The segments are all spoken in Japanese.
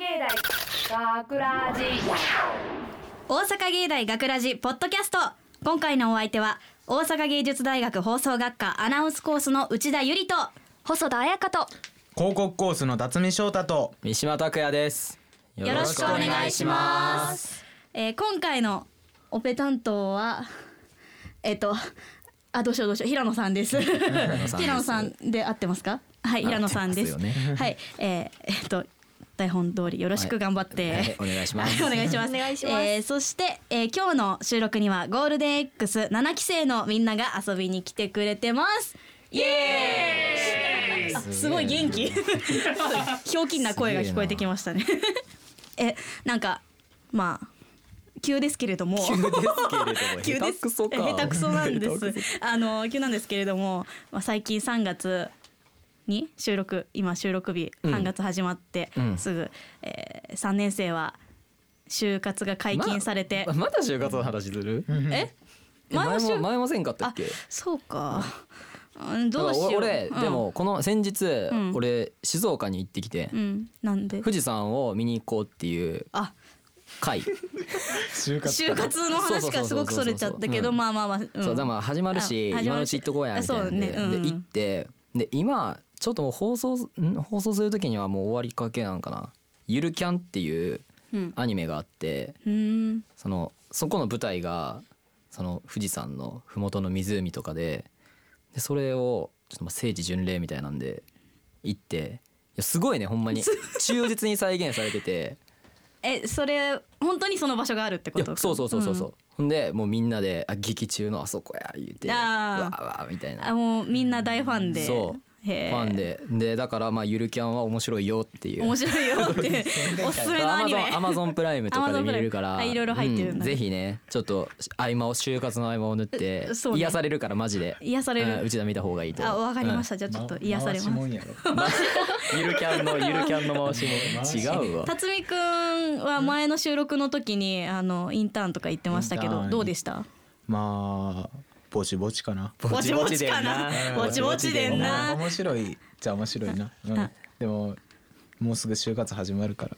芸大学ラジ。大阪芸大学ラジポッドキャスト。今回のお相手は大阪芸術大学放送学科アナウンスコースの内田ゆりと。細田彩香と。広告コースの辰巳翔太と。三島拓也です。よよろしくお願いします、えー今回のオペ担当はえっ、とあどうしようどうしよう。平野さんです。平野さんで合ってますか？はい平野さんです。ねはい。えーえっと台本通りよろしく頑張って、はいお願いしますはい お願いします。お願いしますえーそして、えー今日の収録にはゴールデン X7 期生のみんなが遊びに来てくれてます。イエーイ。あすごい元気。ひょうきんな声が聞こえてきましたね。え なんかまあ。急ですけれども急ですけれども急です下手くそか下手くそなんで下手くすあの急なんですけれども、まあ、最近3月に収録今収録日うん。3月始まってうん。すぐ、えー、3年生は就活が解禁されて、ま まだ就活の話する？え？え前も就前も前もせんかったっけ？そうか、うん、どうしよう。俺、うん。でもこの先日、ん。俺静岡に行ってきて、うん。なんで？富士山を見に行こうっていうあ。会、就活就活の話がすごくそれちゃったけどうんまあまあまあ、うん。そうだからまあ始まるしあ始まるし。今のうち行っとこうやみたいなで行ってで今ちょっともう放送ん？放送する時にはもう終わりかけなんかな「ゆるキャン」っていううん。アニメがあってうん。そのそこの舞台がその富士山の麓の湖とかででそれをちょっとまあ聖地巡礼みたいなんで行っていやすごいねほんまに。忠実に再現されてて。えそれ本当にその場所があるっていこと？やそうそうそうそうそう、ほんでもうみんなで「あ劇中のあそこや」言うて「わあわー」みたいな。あもうみんな大ファンで。そうファンで。でだからまあゆるキャンは面白いよっていう。面白いよって おすすめのアニメ。アマゾンプライムとかで見れるからいろいろ入ってるんだうぜひねちょっと合間を就活の合間を縫ってね。癒されるからマジで。癒される。うんうちで見た方がいいと。あわかりました、じゃあちょっと癒されます。回しもんやろ。うんゆるキャンのゆるキャンの回しも違うわ。辰巳くんは前の収録の時にあのインターンとか行ってましたけどどうでした？まあぼちぼちかな。ぼちぼちかな。ぼちぼちでんな。面白い。じゃあ面白いな、うん。あでももうすぐ就活始まるから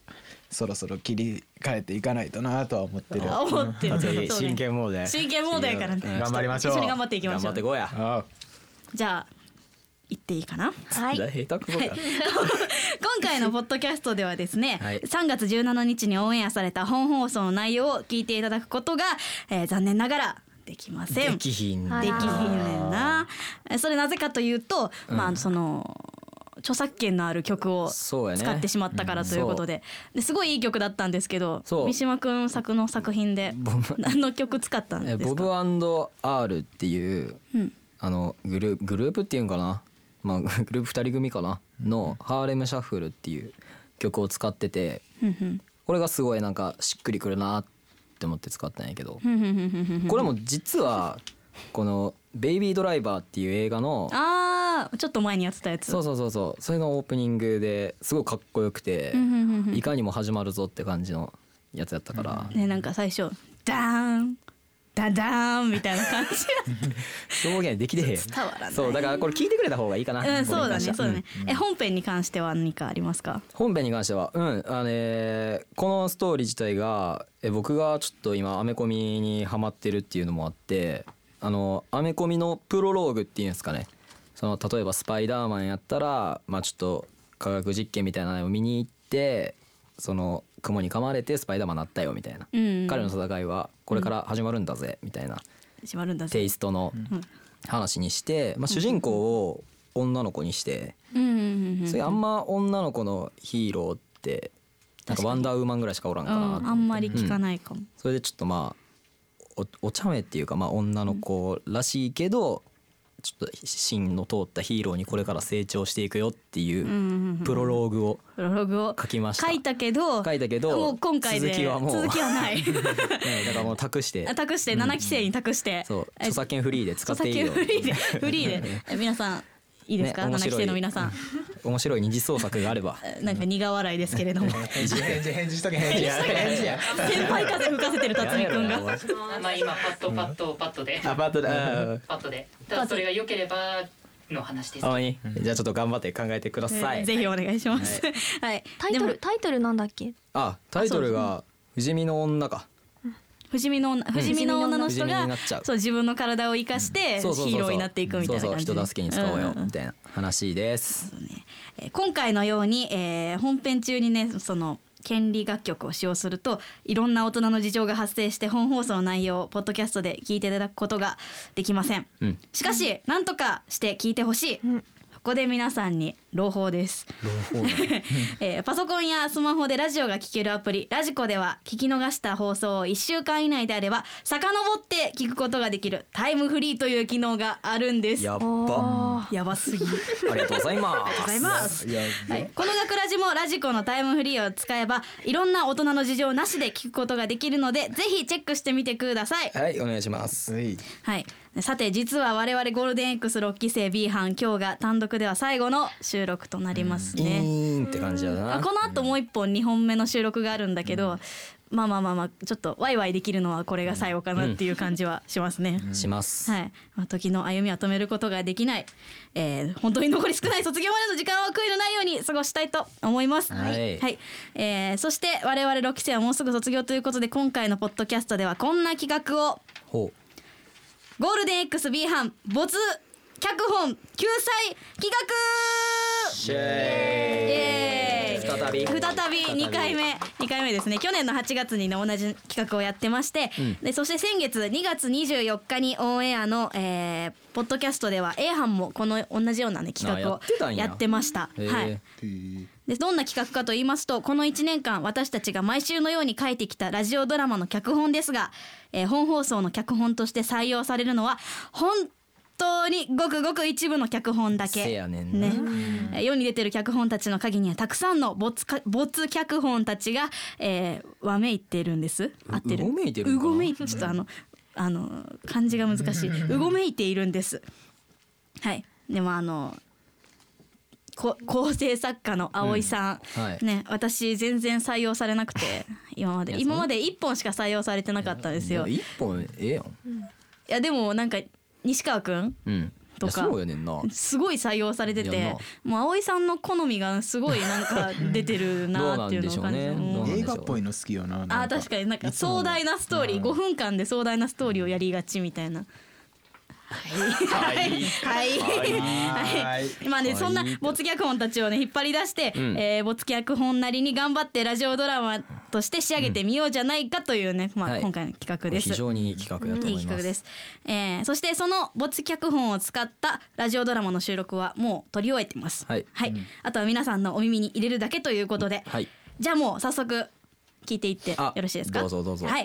そろそろ切り替えていかないとなとは思ってる。あ思ってる。辰巳そうね。真剣モードや。真剣モードやからね。うん。頑張りましょう。一緒に頑張っていきま頑しょう。張ってこうや。あじゃあ行っていいかな？はい。下手くそか 今回のポッドキャストではですね、はい。3月17日にオンエアされた本放送の内容を聞いていただくことが、えー残念ながらできません。できひんはいできひんねんな。えそれなぜかというと、まあその著作権のある曲を使ってしまったからということで,、ですごいいい曲だったんですけど三島くん作の作品でボ 何の曲使ったんえですか？ボブ &R っていう、うん。あのグループグループっていうんかな、まあ、グループ2人組かな？の「ハーレムシャッフル」っていう曲を使っててふんふん。これがすごいなんかしっくりくるなって思って使ったんやけど。これも実はこの「ベイビードライバー」っていう映画のあーちょっと前にやってたやつ。そうそうそうそう。それのオープニングですごいかっこよくていかにも始まるぞって感じのやつやったから。ねなんか最初ダーンダダーンみたいな感じ表現できてへん。伝わらない。そうだからこれ聞いてくれた方がいいかなうんそうだねそうだね、んえ本編に関しては何かありますか？本編に関してはうんあのねこのストーリー自体がえ僕がちょっと今アメコミにハマってるっていうのもあってあのアメコミのプロローグっていうんですかね。その例えば「スパイダーマン」やったらまあちょっと科学実験みたいなのを見に行ってその雲に噛まれてスパイダーマンになったよみたいな、うん彼の戦いはこれから始まるんだぜみたいな。始まるんだぜ。テイストの話にして、まあ、主人公を女の子にして、うんうんうんうんそれあんま女の子のヒーローってなんかワンダーウーマンぐらいしかおらんかなあんまり聞かないかも、それでちょっとまあおお茶目っていうかまあ女の子らしいけど、ちょっと芯の通ったヒーローにこれから成長していくよっていんうプロローグを書きました。書いたけど書いたけどもう今回で続きはもう続きはない。ねだからもう託して。あ託して7期生に託して、そう。え著作権フリーで使っていいよ。フリーで。フリーで。え皆さんいいですか、7期ね面白い。生の皆さん。面白い二次創作があれば。なんか苦笑いですけれども。返事返事返事しとけ返事。や返事や。先輩風吹かせてる辰巳くんがまあ今パッとパッとパッとで。アパートだパッとで。ただそれが良ければの話ですあまにじゃあちょっと頑張って考えてください。ぜひお願いします。はい。タイトルタイトルなんだっけ？あタイトルが「不死身の女」か不死身の女不死身の女の人がう。そう自分の体を生かしてヒーローになっていくみたいな感じ。人助けに使おうよんんんみたいな話です。えー今回のように、えー本編中にねその権利楽曲を使用するといろんな大人の事情が発生して本放送の内容をポッドキャストで聞いていただくことができません、うん。しかしなんとかして聞いてほしい、ここで皆さんに朗報です、えーパソコンやスマホでラジオが聴けるアプリラジコでは聞き逃した放送を1週間以内であれば遡って聞くことができるタイムフリーという機能があるんです。やっば。やばすぎ。ありがとうございます。ございます。いやはい、この学ラジもラジコのタイムフリーを使えばいろんな大人の事情なしで聞くことができるのでぜひチェックしてみてください。はいお願いします。はいはい、さて実は我々ゴールデン X6 期生 B 班今日が単独では最後の収録となりますイね。ーンって感じだな。あこの後もう一本2本目の収録があるんだけど、まあまあまあまあちょっとワイワイできるのはこれが最後かなっていう感じはしますね。します。はい、まあ、時の歩みは止めることができない、えー、本当に残り少ない卒業までの時間を悔いのないように過ごしたいと思います。はい。えーそして我々6期生はもうすぐ卒業ということで今回のポッドキャストではこんな企画を。ほうゴールデン XB 班没脚本救済企画。再び。再び再び。2回目。2回目ですね。去年の8月にね同じ企画をやってまして、でそして先月2月24日にオンエアの、えーポッドキャストでは A 班もこの同じようなね企画をやや。ってました。はいでどんな企画かと言いますとこの1年間私たちが毎週のように書いてきたラジオドラマの脚本ですが、えー本放送の脚本として採用されるのは本当にごくごく一部の脚本だけ。ねね。えー世に出てる脚本たちの陰にはたくさんの没か没脚本たちが、えー、わめいてるんです。合ってる？うごめいてるうごめいちょっとあのあの漢字が難しい。うごめいているんです。はい。でもあのこ構成作家の葵さん、うん。はい。ね私全然採用されなくて 今まで。いや今まで1本しか採用されてなかったんですよ。い一本ええやん。やでもなんか西川くん？うん。とか。すごい採用されててな。もう葵さんの好みがすごいなんか 出てるなっていうのを感じね。映画っぽいの好きよなあー確かになんか壮大なストーリー。5分間で壮大なストーリーをやりがちみたいな。はい。はい。はい。はい。まあねはい。そんな没脚本たちをね引っ張り出して、うん。えー没脚本なりに頑張ってラジオドラマとして仕上げてみようじゃないかというね、まあ、はい。今回の企画です。非常にいい企画だといい思います。企画です、えーそしてその没脚本を使ったラジオドラマの収録はもう撮り終えてます。はい。あとは皆さんのお耳に入れるだけということで、はい。じゃあもう早速聞いていってあよろしいですか？どうぞどうぞ。はい、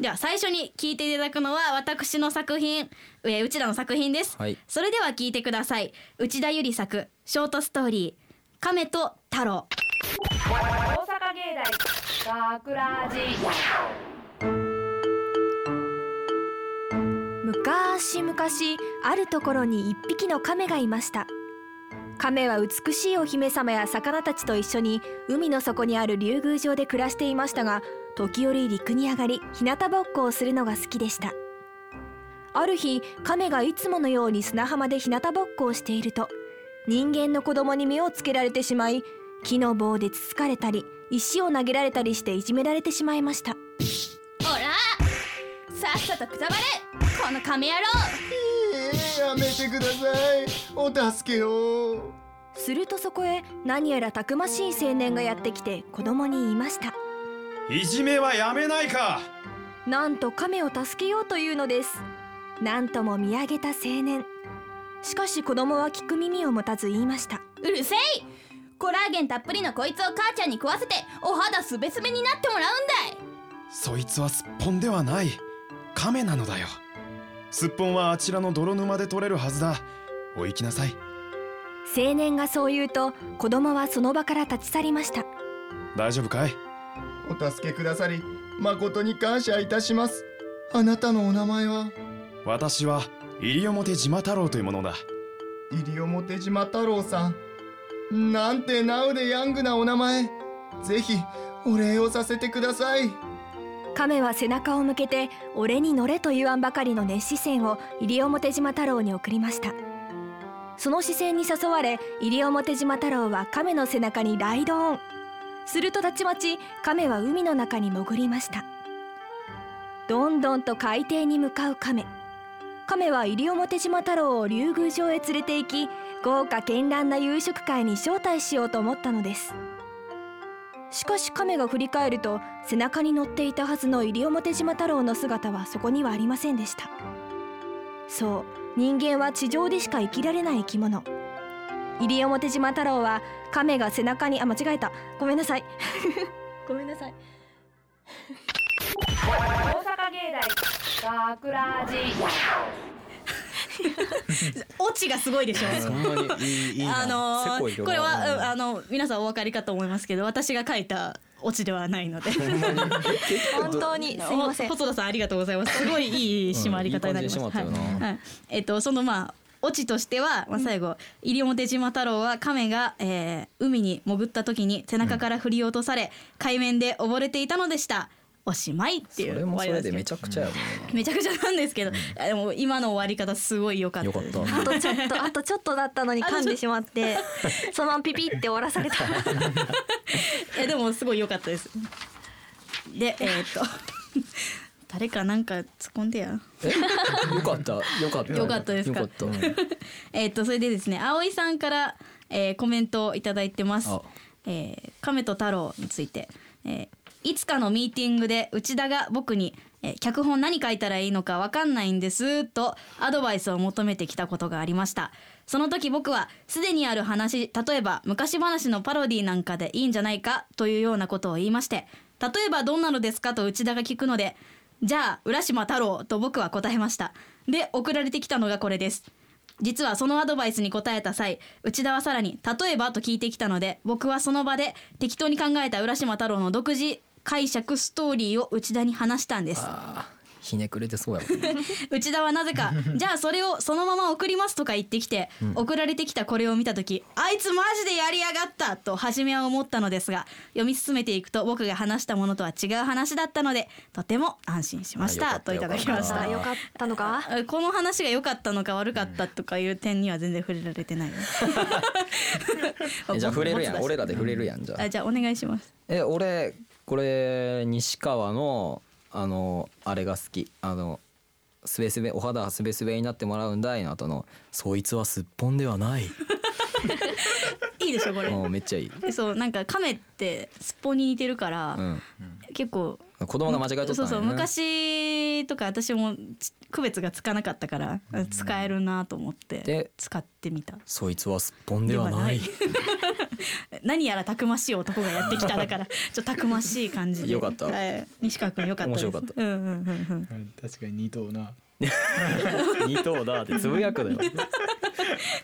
では最初に聞いていただくのは私の作品、えー、内田の作品です、はい。それでは聞いてください。内田ゆり作ショートストーリー亀と太郎。大阪芸大学ラジむかしむかしあるところに一匹の亀がいました亀は美しいお姫様や魚たちと一緒に海の底にある竜宮城で暮らしていましたが時折陸に上がり日向ぼっこをするのが好きでした。ある日亀がいつものように砂浜で日向ぼっこをしていると人間の子供に目をつけられてしまい木の棒でつつかれたり石を投げられたりしていじめられてしまいました。ほらさっさとくたばれ。この亀野郎。やめてください。お助けを。するとそこへ何やらたくましい青年がやってきて子供に言いました。いじめはやめないか。なんと亀を助けようというのです。なんとも見上げた青年。しかし子供は聞く耳を持たず言いました。うるせい。コラーゲンたっぷりのこいつを母ちゃんに食わせてお肌すべすべになってもらうんだい。そいつはすっぽんではない。亀なのだよすっぽんはあちらの泥沼で取れるはずだ。お行きなさい。青年がそう言うと子供はその場から立ち去りました。大丈夫かい？お助けくださり誠に感謝いたします。あなたのお名前は？私は西表島太郎というものだ。西表島太郎さん。なんてナウでヤングなお名前。ぜひお礼をさせてください亀は背中を向けて俺に乗れと言わんばかりの熱視線を西表島太郎に送りました。その視線に誘われ西表島太郎は亀の背中にライドオン。するとたちまち亀は海の中に潜りました。どんどんと海底に向かう亀。亀は西表島太郎を竜宮城へ連れて行き豪華絢爛な夕食会に招待しようと思ったのです。しかし亀が振り返ると背中に乗っていたはずの西表島太郎の姿はそこにはありませんでした。そう人間は地上でしか生きられない生き物。西表島太郎は亀が背中にあ間違えた。ごめんなさい。ごめんなさい。大阪芸大学ラジ オチがすごいでしょ。あのせこれはあの皆さんお分かりかと思いますけど私が書いたオチではないので。本当に。すいません。細田さんありがとうございます。すごいいい締まり方になりました、えっとそのまあオチとしては、まあ、最後西表島太郎は亀が、えー海に潜った時に背中から振り落とされ、海面で溺れていたのでしたおしまいってそいうれもそれでめちちゃくちゃやもんな。めちゃくちゃなんですけど、あでも今の終わり方すごい良かった。よかった。あとちょっと あとちょっとだったのに噛んでしまってそのままピピって終わらされた。えでもすごい良かったです。でえーっと。誰かなんか突っ込んでや。よかった。よかった。よかったですか？よかった。えーっとそれでですね葵さんから、えーコメントをいただいてます。あ、えー亀と太郎について、えーいつかのミーティングで内田が僕に、え脚本何書いたらいいのかわかんないんですとアドバイスを求めてきたことがありましたその時僕はすでにある話例えば昔話のパロディなんかでいいんじゃないかというようなことを言いまして例えばどんなのですかと内田が聞くのでじゃあ浦島太郎と僕は答えましたで送られてきたのがこれです実はそのアドバイスに答えた際内田はさらに「例えば?」と聞いてきたので僕はその場で適当に考えた浦島太郎の独自解釈ストーリーを内田に話したんです。ひねくれてそうやもん。内田はなぜか「じゃあそれをそのまま送ります」とか言ってきて、送られてきたこれを見た時「あいつマジでやりやがった!」と初めは思ったのですが読み進めていくと僕が話したものとは違う話だったのでとても安心しましたたといただきました。よかった。のか？あ この話が良かったのか悪かったとかいう点には全然触れられてないじゃあ触れるやん。俺らで触れるやんじゃあ。あじゃあお願いします。え俺これ西川のあのあれが好き。あのすべすべお肌はすべすべになってもらうんだいの後のそいつはすっぽんではない。いいでしょこれ。もうめっちゃいい、そうなんか亀ってすっぽんに似てるから、うん、結構子供が間違えとったんやな。そうそう昔とか私もち区別がつかなかったから、使えるなと思ってで使ってみた。そいつはすっぽんではない。何やらたくましい男がやってきただからちょっとたくましい感じで。よかった。はい。西川君よかった面白かった。うんうんうんうん。うん確かに二頭な。二頭だってつぶやくだよ、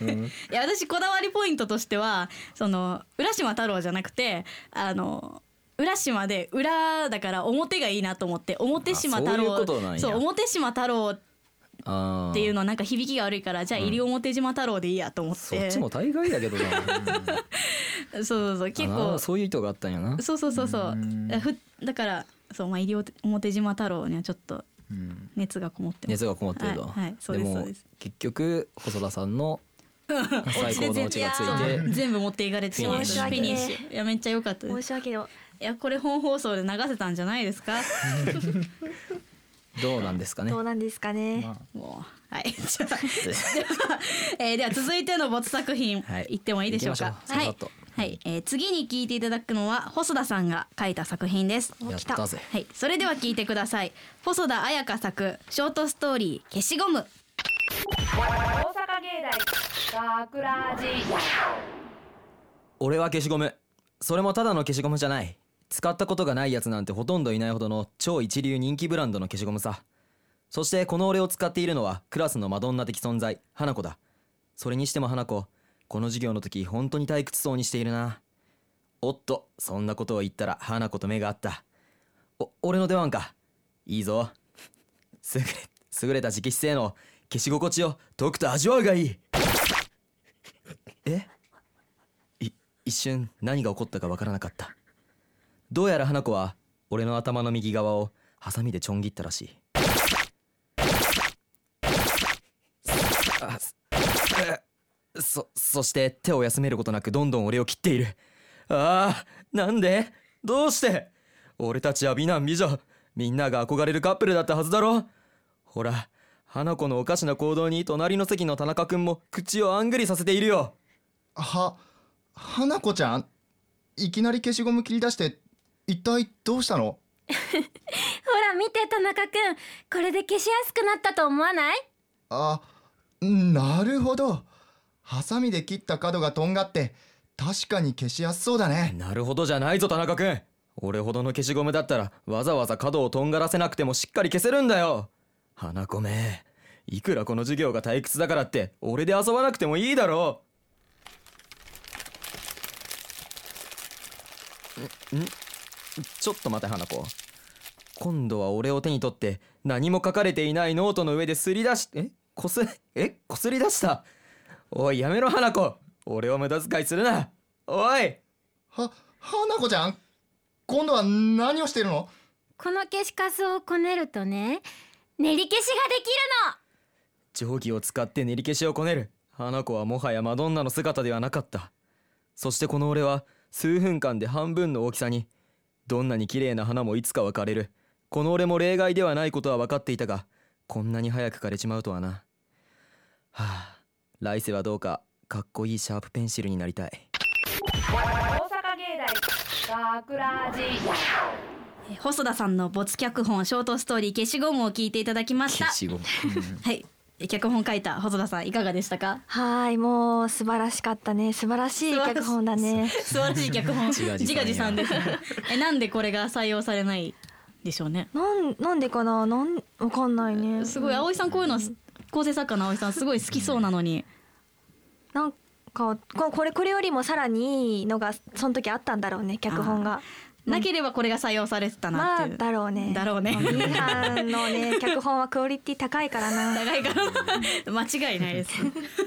うん、いや私こだわりポイントとしてはその浦島太郎じゃなくてあの浦島で裏だから表がいいなと思って表島太郎あそう表島太郎っていうのはなんか響きが悪いからじゃあ西表島太郎でいいやと思って、そっちも大概だけどな。そうそうそう結あ構ーそういう意図があったんやな。そうそうそうそう。うだからそうまあ西表島太郎にはちょっとうん。熱がこもってます。熱がこもってると、はいはいそうですもそうです。結局細田さんの 最高のオチがついて。そう全部持っていかれてしまうフィニッシュ。フィニッシュ。いやめっちゃ良かったです。申し訳ないいやこれ本放送で流せたんじゃないですか？どうなんですかね？どうなんですかね、まあ。もうはい。じゃあでは、えーでは続いての没作品、はい。い、ってもいいでしょうか？はい。はい、えー次に聞いていただくのは細田さんが書いた作品です。やったぜ。はい、それでは聞いてください。細田彩香作ショートストーリー消しゴム。大阪芸大学ラジ俺は消しゴム。それもただの消しゴムじゃない使ったことがないやつなんてほとんどいないほどの超一流人気ブランドの消しゴムさ。そしてこの俺を使っているのはクラスのマドンナ的存在花子だ。それにしても花子この授業の時本当に退屈そうにしているな。おっとそんなことを言ったら花子と目が合った。お俺の出番か。いいぞ。優れ優れた直筆性の消し心地をとくと味わうがいい。え？一瞬何が起こったかわからなかった。どうやら花子は俺の頭の右側をハサミでちょん切ったらしい。あそそして手を休めることなくどんどん俺を切っている。ああなんで？どうして？俺たちは美男美女。みんなが憧れるカップルだったはずだろ。ほら花子のおかしな行動に隣の席の田中君も口をあんぐりさせているよ。は花子ちゃんいきなり消しゴム切り出して一体どうしたの？ほら見て田中くんこれで消しやすくなったと思わない？あなるほど。ハサミで切った角がとんがって確かに消しやすそうだね。なるほどじゃないぞ田中君俺ほどの消しゴムだったらわざわざ角をとんがらせなくてもしっかり消せるんだよ。花子めいくらこの授業が退屈だからって俺で遊ばなくてもいいだろう。んん？ちょっと待て花子。今度は俺を手に取って何も書かれていないノートの上ですり出しえ？こすえ？こすり出した？おいやめろ花子。俺を無駄遣いするな。おい！は花子ちゃん？今度は何をしてるの？この消しカスをこねるとね練り消しができる定規を使って練り消しをこねる。花子はもはやマドンナの姿ではなかった。そしてこの俺は数分間で半分の大きさにどんなに綺麗な花もいつかは枯れる。この俺も例外ではないことは分かっていたがこんなに早く枯れちまうとはな。はあ来世はどうかかっこいいシャープペンシルになりたい。大阪芸大学ラジえ細田さんの没脚本ショートストーリー消しゴムを聞いていただきました。消しゴム。はい。え脚本書いた細田さんいかがでしたか？はいもう素晴らしかったね。素晴らしい脚本だね。素晴らしい脚本。自画自賛。や自画自賛です えなんでこれが採用されないでしょうね？なんなんでかな？なんわかんないね。すごい。葵さんこういうの構成作家の葵さんすごい好きそうなのに。なんかここれこれよりもさらにいいのがその時あったんだろうね脚本がなければこれが採用されてたなまあっていう、だろうね。だろうね。ミーハンのね。脚本はクオリティ高いからな。長いから。間違いないです。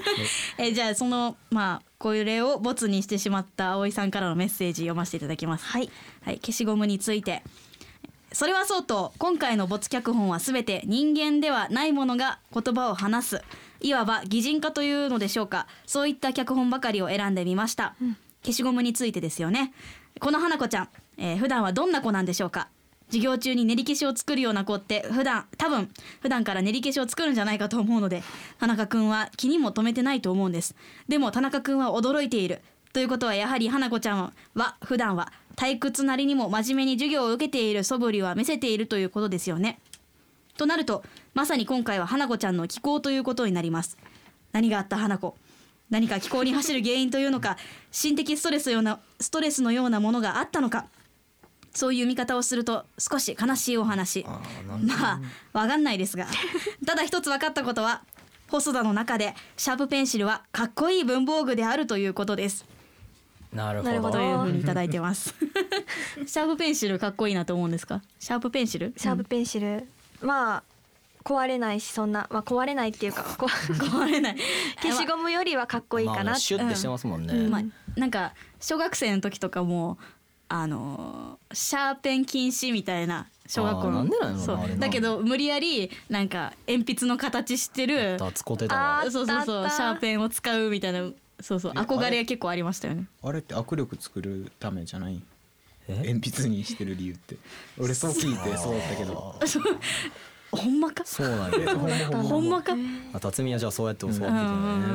えじゃあそのまあこれをボツにしてしまった葵さんからのメッセージ読ませていただきます。はい。はい、消しゴムについて。それはそうと今回の没脚本は全て人間ではないものが言葉を話す。いわば擬人化というのでしょうか。そういった脚本ばかりを選んでみました、消しゴムについてですよねこの花子ちゃん、えー普段はどんな子なんでしょうか？授業中に練り消しを作るような子って普段多分普段から練り消しを作るんじゃないかと思うので田中くんは気にも留めてないと思うんです。でも田中くんは驚いている。ということはやはり花子ちゃんは普段は退屈なりにも真面目に授業を受けている素振りは見せているということですよね。となるとまさに今回は花子ちゃんの気候ということになります。何があった花子？何か気候に走る原因というのか心的ストレスようなストレスのようなものがあったのか。そういう見方をすると少し悲しいお話。まあわかんないですが。ただ一つ分かったことは細田の中でシャープペンシルはかっこいい文房具であるということです。なるほど。なるほど。というふうにいただいてます。シャープペンシルかっこいいなと思うんですか？シャープペンシル？シャープペンシル、まあ壊れないしそんなまあ壊れないっていうか こ壊れない。消しゴムよりはかっこいいかなまあシュッてしてますもんね、うん。まあなんか小学生の時とかもあのーシャーペン禁止みたいな小学校のそう。だけど無理やりなんか鉛筆の形してるそうそうそうシャーペンを使うみたいなそうそうえ憧あれ？れが結構ありましたよね。あれって握力作るためじゃない？え？鉛筆にしてる理由って。俺そう聞いてそうだったけど ほんまか？そうなんや。ほんまか？あ辰巳はじゃあそうやって教わってうんた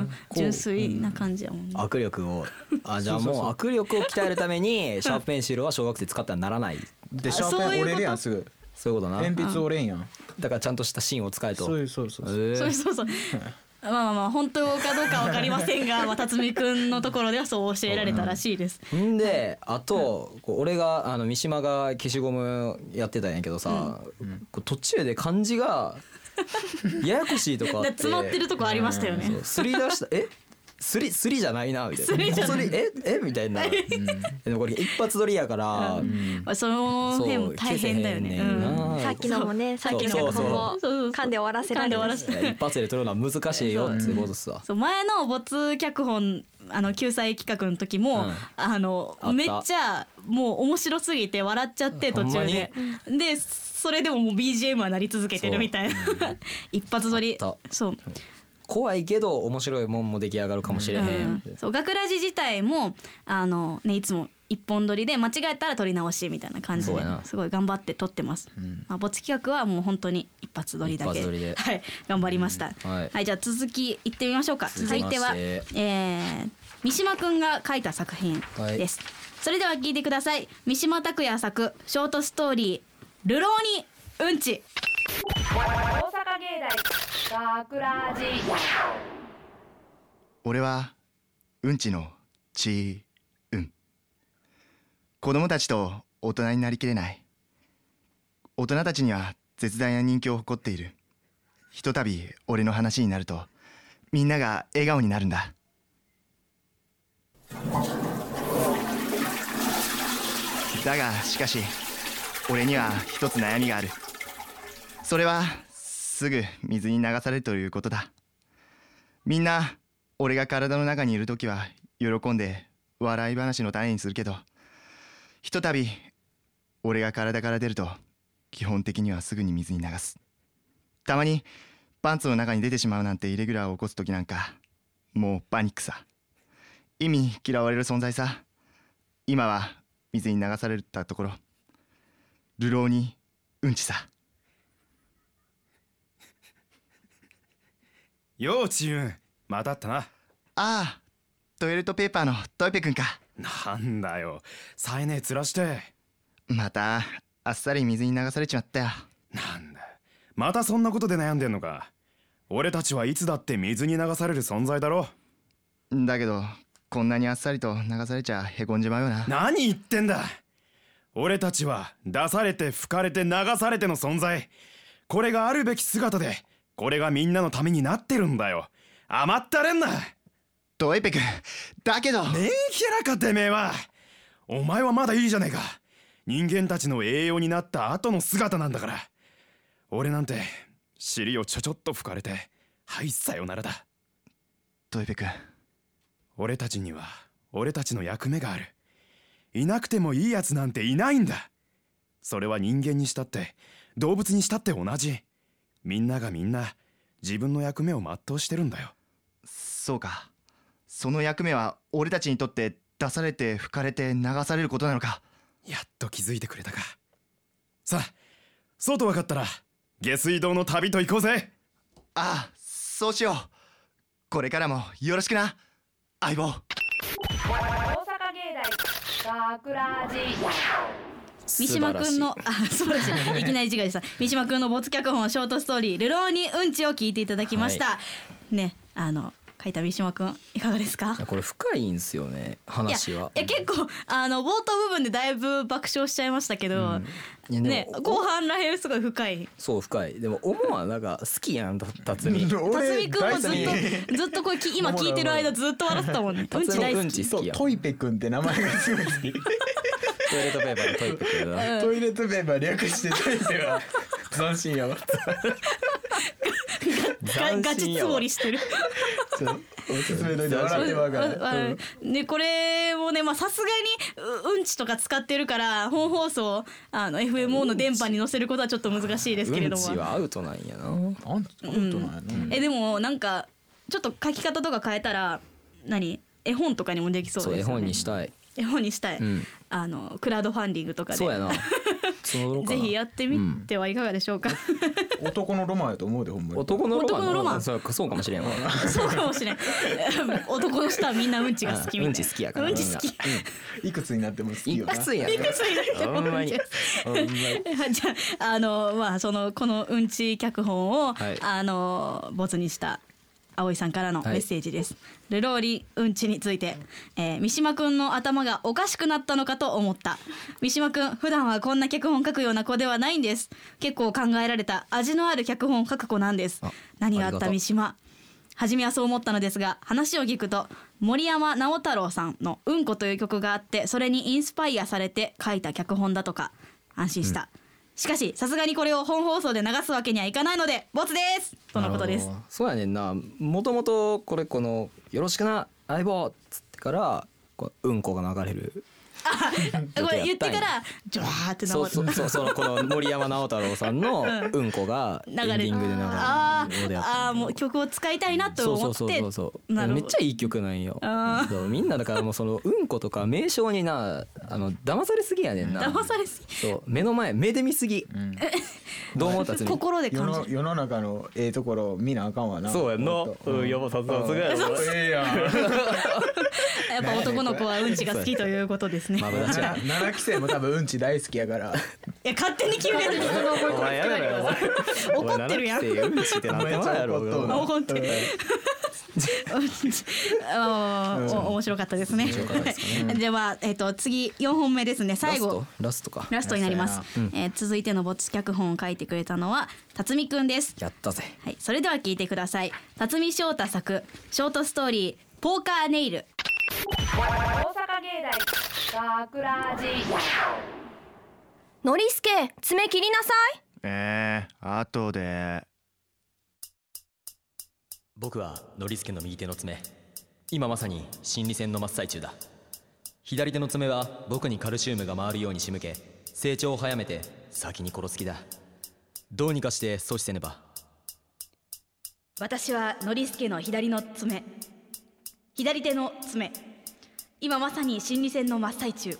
ね純粋な感じやもんね。握力を。あじゃあもう握力を鍛えるためにシャープペンシルは小学生使ったらならない。でシャーペン折れるやんすぐ。そういうことな。鉛筆折れんやん。だからちゃんとした芯を使えと。そういうそうそう。そうそうそうまあまあまあ本当かどうかわかりませんが、まあ、辰巳くんのところではそう教えられたらしいです。んであとこう俺があの三島が消しゴムやってたんやけどさ、こう途中で漢字がややこしいとかあって で詰まってるとこありましたよね。そうすり出したえ？すりすりじゃないなみたいな。すりじゃない。こすりええみたいな、でもこれ一発撮りやから、まあその辺も大変だよね。さっきのもねさっきの脚本も噛んで終わらせられ噛んで終わらる一発で撮るのは難しいよっていうことっすわ。そう。前の没脚本あの救済企画の時も、うん。あのあった。めっちゃもう面白すぎて笑っちゃって途中で。でそれでももう BGM は鳴り続けてるみたいな、一発撮り。そう怖いけど面白いもんも出来上がるかもしれへん、うんそう学ラジ自体もあのねいつも一本撮りで間違えたら撮り直しみたいな感じですごい頑張って撮ってます。まあ没企画はもう本当に一発撮りだけ一発撮りで はい頑張りました。うんはいじゃあ続き行ってみましょうか。続いては、えー、三島くんが書いた作品です。それでは聞いてください。三島拓也作ショートストーリールローにうんち。大阪芸大学ラジ俺はうんちのちうん。子供たちと大人になりきれない。大人たちには絶大な人気を誇っている。ひとたび俺の話になるとみんなが笑顔になるんだ。だがしかし俺には一つ悩みがある。それはすぐ水に流されるということだ。みんな俺が体の中にいる時は喜んで笑い話の種にするけどひとたび俺が体から出ると基本的にはすぐに水に流す。たまにパンツの中に出てしまうなんてイレギュラーを起こす時なんかもうパニックさ。意味嫌われる存在さ。今は水に流されたところ流浪にうんちさ。ようチユンまた会ったな。ああトイレットペーパーのトイペくんか。なんだよ。さえねえ面して。またあっさり水に流されちまったよ。なんだまたそんなことで悩んでんのか。俺たちはいつだって水に流される存在だろ。だけどこんなにあっさりと流されちゃへこんじまうよな。何言ってんだ。俺たちは出されて吹かれて流されての存在。これがあるべき姿でこれがみんなのためになってるんだよ。甘ったれんな。ねトイペくんだけど。えキャラかてめえは。お前はまだいいじゃねえか。人間たちの栄養になった後の姿なんだから。俺なんて尻をちょちょっと吹かれてはいさよならだ。トイペくん俺たちには俺たちの役目がある。いなくてもいいやつなんていないんだ。それは人間にしたって動物にしたって同じみんながみんな自分の役目を全うしてるんだよ。そうか。その役目は俺たちにとって出されて吹かれて流されることなのか。やっと気づいてくれたか。さあそうと分かったら下水道の旅と行こうぜ。ああそうしよう。これからもよろしくな。相棒。大阪芸大学ラジ三島くんのあ素晴らしい。いきなり違いでした。三島くんの没脚本ショートストーリー「流浪にうんち」を聞いていただきました、ねあの書いた三島くんいかがですか？これ深いんすよね話は。いや結構あの冒頭部分でだいぶ爆笑しちゃいましたけど、いやでもね後半らへんすごい深い。そう深い。でも思わなんか好きやんた辰巳。辰巳くんもずっ大とずっとこれき今聞いてる間ずっと笑ってたもんね。うんち大好きそうち好きやん。トイペくんって名前がすごい好きトイレットペーパーでトイペくるなトイレットペーパー略してトイペは斬新やわガガチつもりしてる。ちょっとおすすめといて笑ってまうから。わねこれもねまあさすがにううんちとか使ってるから本放送あの FMO の電波に乗せることはちょっと難しいですけれども、うん。ちはアウトなんやな。あんアウトなんやな。えでもなんかちょっと書き方とか変えたら何？絵本とかにもできそうそう絵ですよね。本にしたい。絵本にしたい、うんあのクラウドファンディングとかで。そうやな。ぜなひやってみてはいかがでしょうか、男のロマンやと思うでほんまに。男のロマン男のロマン。そうそうかもしれんわ。そうかもしれん。男の人はみんなうんちが好きみたいな。うんち好きやからうんち好きいくつになっても好きいよな。くつやいくつになってもほんまにほんまに。じゃああのまあそのこのうんち脚本を、はい。あのボツにした葵さんからのメッセージです。ルローリうんちについて、えー三島くんの頭がおかしくなったのかと思った。三島くん普段はこんな脚本書くような子ではないんです。結構考えられた味のある脚本を書く子なんですあ。何があった三島？初めはそう思ったのですが話を聞くと森山直太朗さんの「うんこ」という曲があってそれにインスパイアされて書いた脚本だとか安心した、しかしさすがにこれを本放送で流すわけにはいかないのでボツです。とのことです。そうやねんな。もともとこれこの「よろしくな相棒」っつってからこううんこが流れる これ言ってからジョワーってそう流そうそうそのこの森山直太朗さんのうんこが エンデ流れィングで流れるあのでやったーあーもう曲を使いたいなとそう。思ってそうそうそうそう。なるほど。めっちゃいい曲なんよ。みんなだからもうそのうんことか名称になあの騙されすぎやねんな。騙されすぎ。そう目の前目で見すぎ、どう思った？心で世感じ世の中のええところ見なあかんわな。そうやんな。ほと。うん。やばさすがやえやん。やっぱ男の子はうんちが好きということですねマブダチや7期生も多分うんち大好きやから。いや勝手に決めるお前やめろよ。怒ってるやん。七期生うんちってなってまうやろ怒ってる。お面白かったですね。では えっ、と次四本目ですね。最後。ラストか。ラストになります。えー続いての没脚本を書いてくれたのは辰巳くんです。やったぜ。はい。それでは聞いてください。辰巳翔太作ショートストーリーポーカーネイル。大阪芸大桜寺ノリスケ爪切りなさい。えー、後で僕はノリスケの右手の爪。今まさに心理戦の真っ最中だ。左手の爪は僕にカルシウムが回るように仕向け成長を早めて先に殺す気だ。どうにかして阻止せねば私はノリスケの左の爪。左手の爪今まさに心理戦の真っ最中。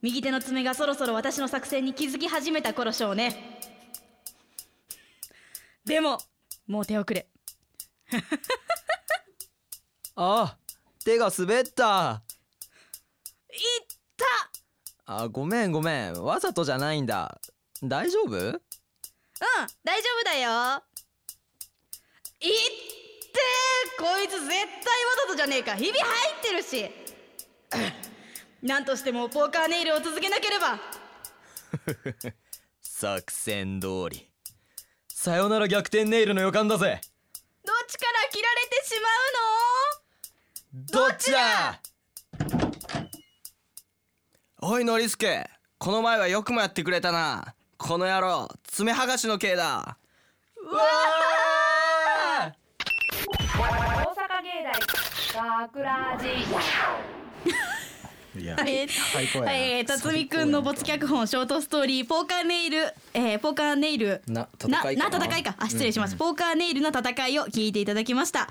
右手の爪がそろそろ私の作戦に気づき始めた頃少年でももう手遅れ。あ手が滑った。いった！あごめんごめん。わざとじゃないんだ。大丈夫？うん大丈夫だよ。いってこいつ絶対わざとじゃねえか。ひび入ってるしなんとしてもポーカーネイルを続けなければ。作戦通り。さよなら逆転ネイルの予感だぜ。どっちから切られてしまどっちだ？おいノリスケ。この前はよくもやってくれたな。この野郎爪剥がしの刑だ。大阪芸大桜寺えー最高やな。えー、辰巳くんの没脚本ショートストーリーポーカーネイル、えー、ポーカーネイルなな戦いかな。な戦いか。あ失礼します、ポーカーネイルの戦いを聞いていただきました、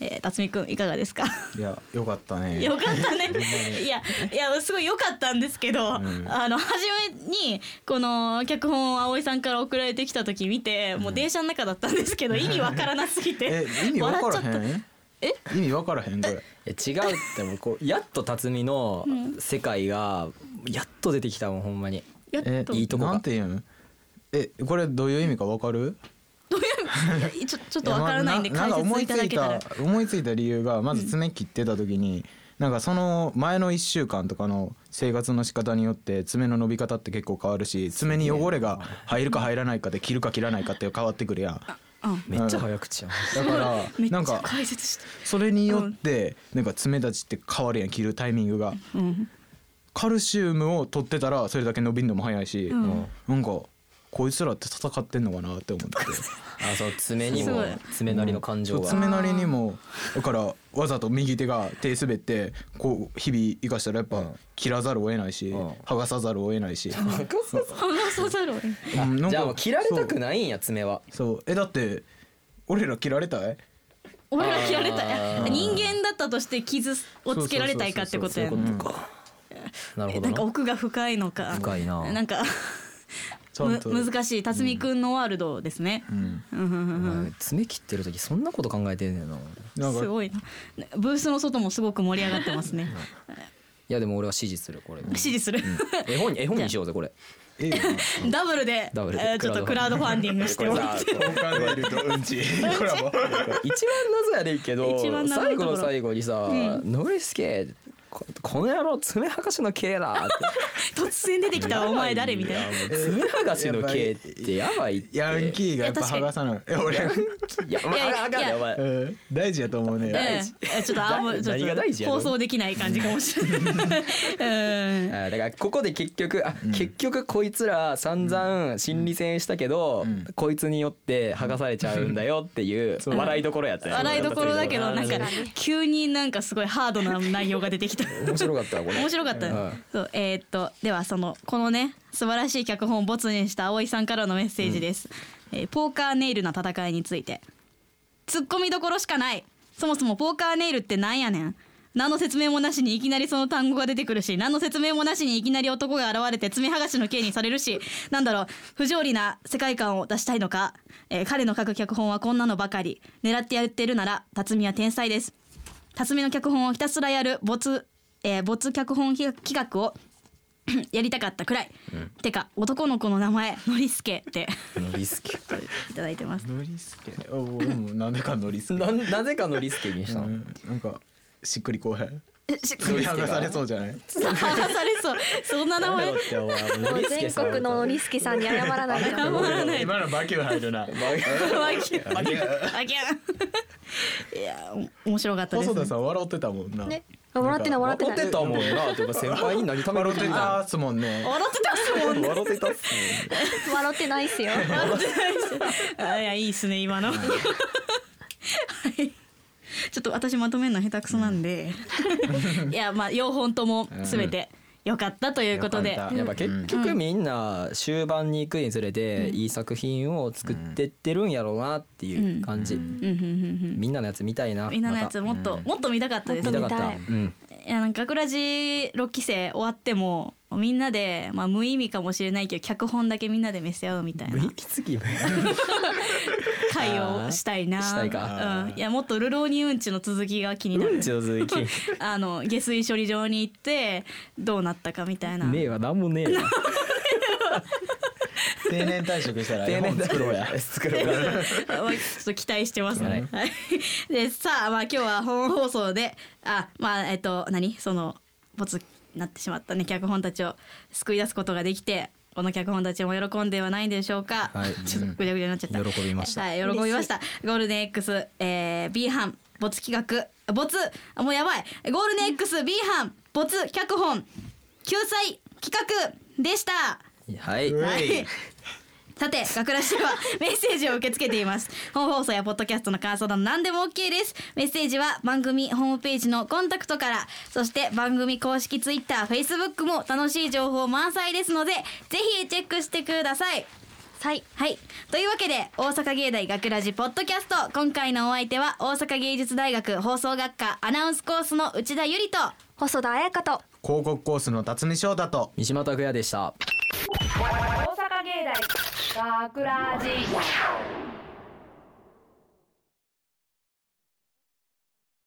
えー、辰巳くんいかがですか？いやよかったね。よかったね。いやいやすごい良かったんですけど、ん。あの初めにこの脚本を葵さんから送られてきた時見てもう電車の中だったんですけど意味わからなすぎてえ意味わから笑っちゃった。へんえ？意味わからへんこれ。いや違うってもうこうやっと辰巳の世界がやっと出てきたもんほんまに。えやっと。いいとこかなんて言うんえこれどういう意味かわかる？ちょ ちょっとわからないんで解説いただけたら。なんか思いついた思いついた理由がまず爪切ってた時に、なんかその前の1週間とかの生活の仕方によって爪の伸び方って結構変わるし爪に汚れが入るか入らないかで切るか切らないかって変わってくるやんめっちゃ早口やん。だから なんか解説したそれによってなんか爪たちって変わるやん切るタイミングが。うん。カルシウムを取ってたらそれだけ伸びるのも早いし、なんかこいつらって戦ってんのかなって思って。あそう爪にも爪なりの感情が。爪なりにも。だからわざと右手が手滑ってこう日々生かしたらやっぱ切らざるを得ないし、ん。剥がさざるを得ないし、話さざるを得ない。うんなんかじゃあもう切られたくないんや爪は。そう。そう。えだって俺ら切られたい？俺ら切られたい。人間だったとして傷をつけられたいかってことやそう んいうことかなるほどなんかな。奥が深いのか。深いな。なんか難しい。辰巳くんのワールドですね、うん。爪切ってる時そんなこと考えてんねんな。なんか。すごいな。ブースの外もすごく盛り上がってますね。いやでも俺は支持するこれ。支持する、絵本に 絵本にしようぜこれ。ダブルで。ダブルで。えーちょっとクラウドファンディングして。もらって。一番謎やねんけど最後の最後にさ「ノリスケここの野郎爪剥がしの刑だ」っ て突然出ててきたお前誰みたいな。爪剥がしの刑ってやばいって。ヤンキーがやっぱ剥がさない。え俺いやお前あれあかんねお前。うん。大事やと思うね。ええちょっとあんまちょっと放送できない感じかもしれない。うん。あだからここで結局あ、結局こいつら散々心理戦したけど、こいつによって剥がされちゃうんだよっていう笑いどころやったよ笑いどころだけどなんか面急になんかすごいハードな内容が出てきた白かったわこれ。面白かった、うん。そうえーっとではそのこのね素晴らしい脚本を没にした葵さんからのメッセージです、えーポーカーネイルの戦いについて。ツッコミどころしかない。そもそもポーカーネイルってなんやねん。何の説明もなしにいきなりその単語が出てくるし何の説明もなしにいきなり男が現れて爪剥がしの刑にされるしなんだろう。不条理な世界観を出したいのか、えー彼の書く脚本はこんなのばかり。狙ってやってるなら辰巳は天才です。辰巳の脚本をひたすらやる没、えー没脚本企画を やりたかったくらい、てか男の子の名前ノリスケって。ノリスケ。いただいてます。ノリスケ？おなんでかノリスケ？ななぜかノリスケにしたの、うん。なんかしっくりこうへん？しっ首剥がされそうじゃない？剥がされそう。そんな名前？もう全国のノリスケさんに謝らないと。謝らない今のバキュー入るな。わけわけわけいやお面白かったです。細田さん笑ってたもんな。ね。あ笑ってない笑ってない。笑ってたもんな。ってか先輩に何ため笑ってたっすもんね。笑ってたっすもんね。笑ってたっす笑ってないっすよ。笑ってないですあいやいいっすね今の。はい。ちょっと私まとめるの下手くそなんで。いやまあ4本ともすべて良かったということで。やっぱ結局みんな終盤に行くにつれていい作品を作ってってるんやろうなっていう感じ、みんなのやつ見たいな。みんなのやつもっと、もっと見たかったです。見たかった。うん。いやなんか学ラジ6期生終わってもみんなで、まあ、無意味かもしれないけど脚本だけみんなで見せ合うみたいな。無意味すぎる 会をしたいな。したいか。うん、いやもっと「ルローニうんち」の続きが気になる、うん。ちの続きあの下水処理場に行ってどうなったかみたいな。ねえわなんもねえわ。定年退職したら絵 定年本作ろうや作ろうや。ま あちょっと期待してます。ね。ははいい。でさあまあ今日は本放送であまあえっと何？そのボツになってしまったね。脚本たちを救い出すことができて。この脚本たちも喜んではないんでしょうか。はいちょっとぐちゃぐちゃになっちゃった。喜びましたはい、喜びました。ゴールデン X、えー、B 班、ボツ企画、ボツ、あもうやばい。ゴールデン X、B 班、ボツ脚本、救済企画でした。はいはい。さて、学ラジではメッセージを受け付けています。本放送やポッドキャストの感想など何でも OK です。メッセージは番組ホームページのコンタクトから、そして番組公式 Twitter、Facebook も楽しい情報満載ですので、ぜひチェックしてください。はいはい。というわけで、大阪芸大学ラジポッドキャスト、今回のお相手は大阪芸術大学放送学科アナウンスコースの内田ゆりと、細田彩香と広告コースの辰巳翔太と三島拓也でした芸大学ラジ